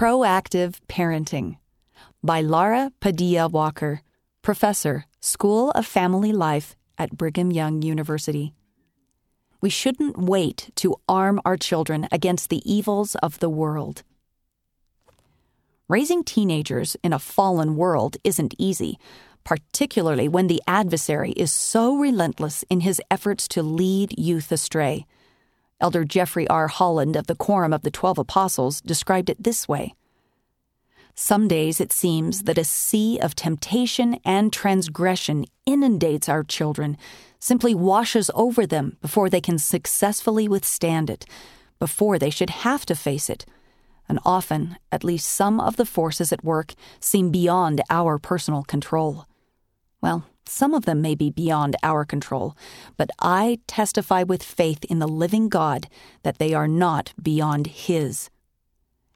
Proactive Parenting by Laura Padilla Walker, Professor, School of Family Life at Brigham Young University. We shouldn't wait to arm our children against the evils of the world. Raising teenagers in a fallen world isn't easy, particularly when the adversary is so relentless in his efforts to lead youth astray. Elder Jeffrey R. Holland of the Quorum of the Twelve Apostles described it this way Some days it seems that a sea of temptation and transgression inundates our children, simply washes over them before they can successfully withstand it, before they should have to face it. And often, at least some of the forces at work seem beyond our personal control. Well, some of them may be beyond our control, but I testify with faith in the living God that they are not beyond His.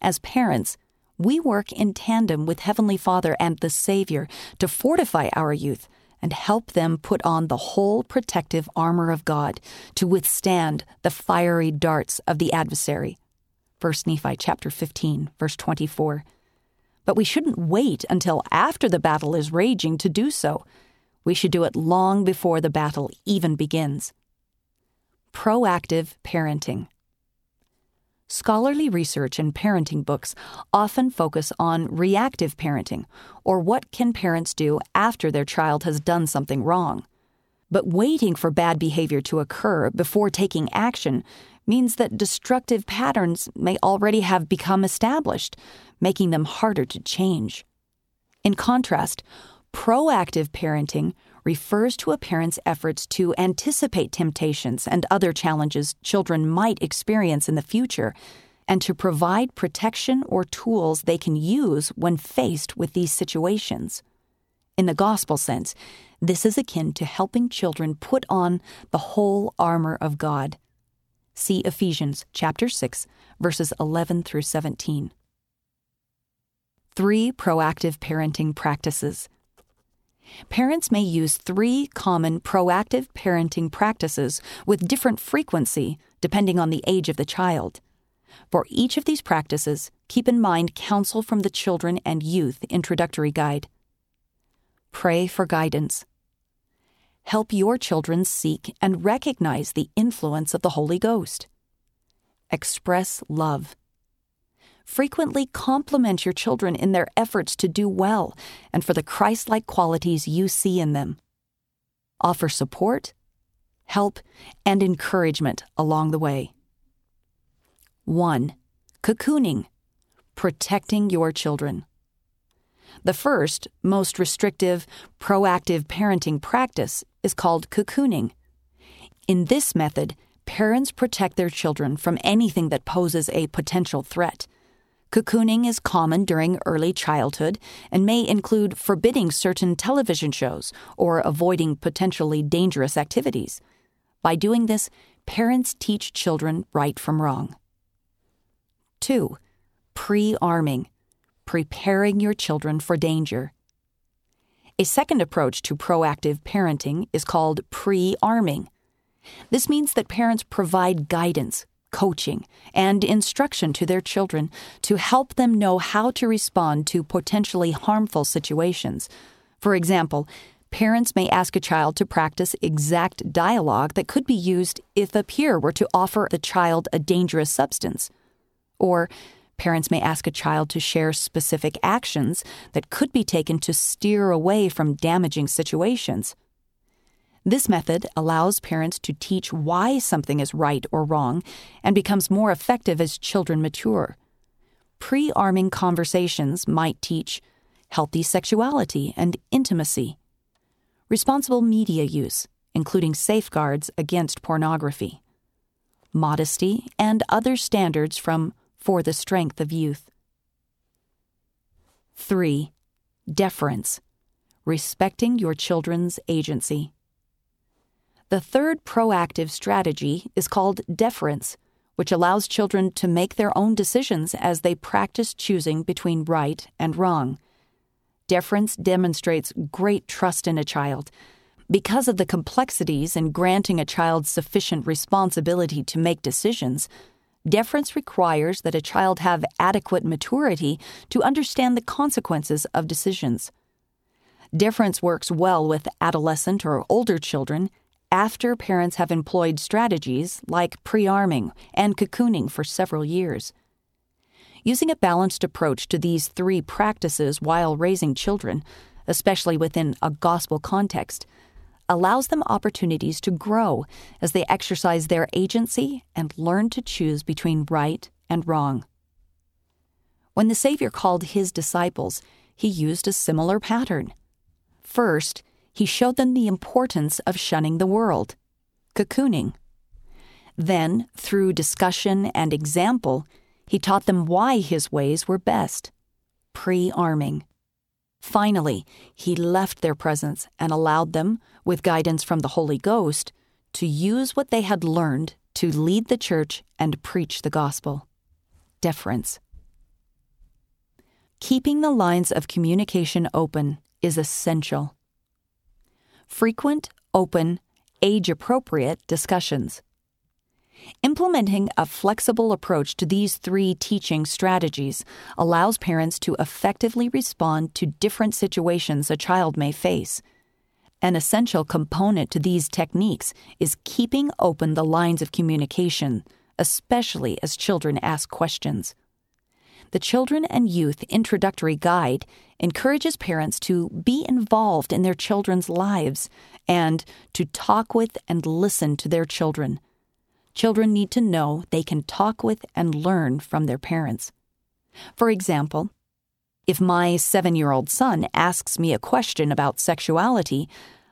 As parents, we work in tandem with Heavenly Father and the Savior to fortify our youth and help them put on the whole protective armor of God to withstand the fiery darts of the adversary. 1 Nephi chapter 15, verse 24. But we shouldn't wait until after the battle is raging to do so. We should do it long before the battle even begins. Proactive parenting. Scholarly research and parenting books often focus on reactive parenting, or what can parents do after their child has done something wrong. But waiting for bad behavior to occur before taking action means that destructive patterns may already have become established, making them harder to change. In contrast, Proactive parenting refers to a parent's efforts to anticipate temptations and other challenges children might experience in the future and to provide protection or tools they can use when faced with these situations. In the gospel sense, this is akin to helping children put on the whole armor of God. See Ephesians chapter 6 verses 11 through 17. 3 proactive parenting practices. Parents may use three common proactive parenting practices with different frequency depending on the age of the child. For each of these practices, keep in mind counsel from the Children and Youth Introductory Guide. Pray for guidance. Help your children seek and recognize the influence of the Holy Ghost. Express love frequently compliment your children in their efforts to do well and for the Christ like qualities you see in them. Offer support, help, and encouragement along the way. 1. Cocooning, protecting your children. The first, most restrictive, proactive parenting practice is called cocooning. In this method, parents protect their children from anything that poses a potential threat Cocooning is common during early childhood and may include forbidding certain television shows or avoiding potentially dangerous activities. By doing this, parents teach children right from wrong. 2. Pre arming, preparing your children for danger. A second approach to proactive parenting is called pre arming. This means that parents provide guidance, coaching, and instruction to their children to help them know how to respond to potentially harmful situations. For example, parents may ask a child to practice exact dialogue that could be used if a peer were to offer the child a dangerous substance. Or, parents may ask a child to share specific actions that could be taken to steer away from damaging situations. This method allows parents to teach why something is right or wrong and becomes more effective as children mature. Pre arming conversations might teach healthy sexuality and intimacy, responsible media use, including safeguards against pornography, modesty, and other standards from For the Strength of Youth. 3. Deference, respecting your children's agency. The third proactive strategy is called deference, which allows children to make their own decisions as they practice choosing between right and wrong. Deference demonstrates great trust in a child. Because of the complexities in granting a child sufficient responsibility to make decisions, Deference requires that a child have adequate maturity to understand the consequences of decisions. Deference works well with adolescent or older children after parents have employed strategies like pre arming and cocooning for several years. Using a balanced approach to these three practices while raising children, especially within a gospel context, allows them opportunities to grow as they exercise their agency and learn to choose between right and wrong. When the Savior called his disciples, he used a similar pattern. First, he showed them the importance of shunning the world, cocooning. Then, through discussion and example, he taught them why his ways were best, pre arming. Finally, he left their presence and allowed them, with guidance from the Holy Ghost, to use what they had learned to lead the church and preach the gospel. Deference. Keeping the lines of communication open is essential. Frequent, open, age appropriate discussions. Implementing a flexible approach to these three teaching strategies allows parents to effectively respond to different situations a child may face. An essential component to these techniques is keeping open the lines of communication, especially as children ask questions. The Children and Youth Introductory Guide encourages parents to be involved in their children's lives and to talk with and listen to their children children need to know they can talk with and learn from their parents. For example, if my seven year old son asks me a question about sexuality,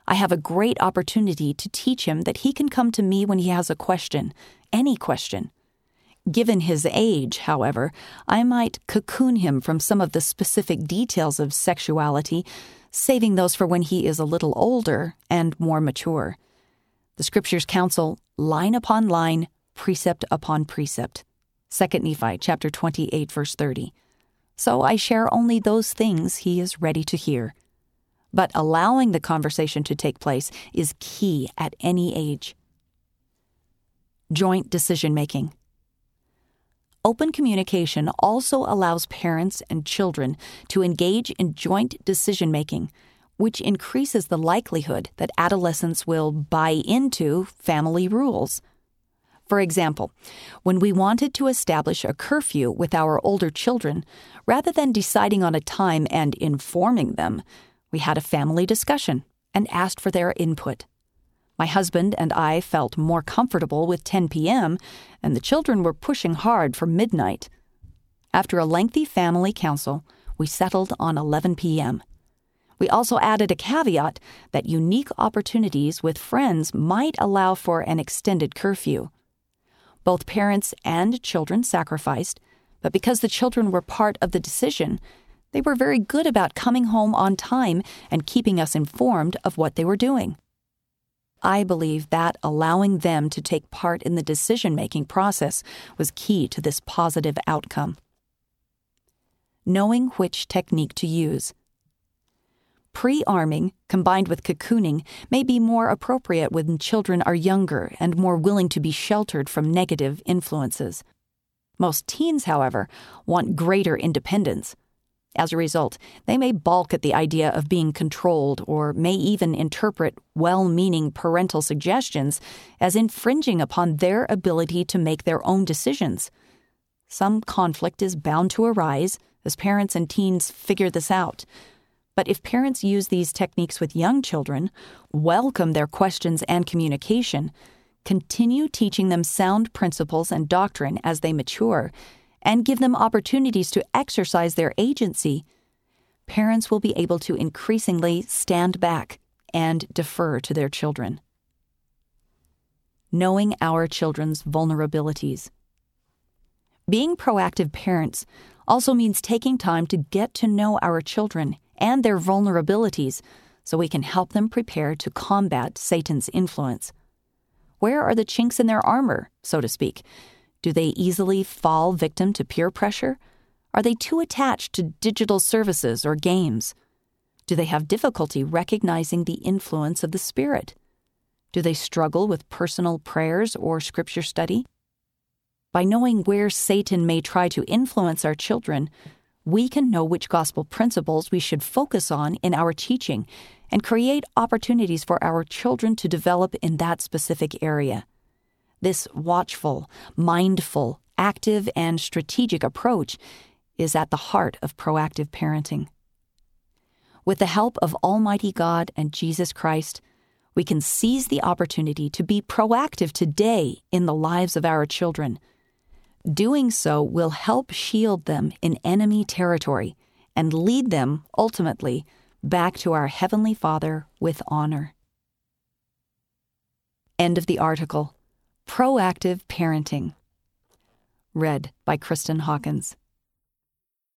I have a great opportunity to teach him that he can come to me when he has a question, any question. Given his age, however, I might cocoon him from some of the specific details of sexuality, saving those for when he is a little older and more mature. The scriptures counsel line upon line, precept upon precept. 2 Nephi chapter 28 verse 30. So I share only those things he is ready to hear. But allowing the conversation to take place is key at any age. Joint decision making. Open communication also allows parents and children to engage in joint decision making which increases the likelihood that adolescents will buy into family rules. For example, when we wanted to establish a curfew with our older children, rather than deciding on a time and informing them, we had a family discussion and asked for their input. My husband and I felt more comfortable with 10 p.m., and the children were pushing hard for midnight. After a lengthy family council, we settled on 11 p.m. We also added a caveat that unique opportunities with friends might allow for an extended curfew. Both parents and children sacrificed, but because the children were part of the decision, they were very good about coming home on time and keeping us informed of what they were doing. I believe that allowing them to take part in the decision making process was key to this positive outcome. Knowing which technique to use. Pre arming, combined with cocooning, may be more appropriate when children are younger and more willing to be sheltered from negative influences. Most teens, however, want greater independence. As a result, they may balk at the idea of being controlled or may even interpret well meaning parental suggestions as infringing upon their ability to make their own decisions. Some conflict is bound to arise as parents and teens figure this out. But if parents use these techniques with young children, welcome their questions and communication, continue teaching them sound principles and doctrine as they mature, and give them opportunities to exercise their agency, parents will be able to increasingly stand back and defer to their children. Knowing our children's vulnerabilities. Being proactive parents also means taking time to get to know our children and their vulnerabilities so we can help them prepare to combat Satan's influence. Where are the chinks in their armor, so to speak? Do they easily fall victim to peer pressure? Are they too attached to digital services or games? Do they have difficulty recognizing the influence of the Spirit? Do they struggle with personal prayers or scripture study? By knowing where Satan may try to influence our children, we can know which gospel principles we should focus on in our teaching and create opportunities for our children to develop in that specific area. This watchful, mindful, active, and strategic approach is at the heart of proactive parenting. With the help of Almighty God and Jesus Christ, we can seize the opportunity to be proactive today in the lives of our children. Doing so will help shield them in enemy territory and lead them, ultimately, back to our Heavenly Father with honor. End of the article. Proactive Parenting. Read by Kristen Hawkins.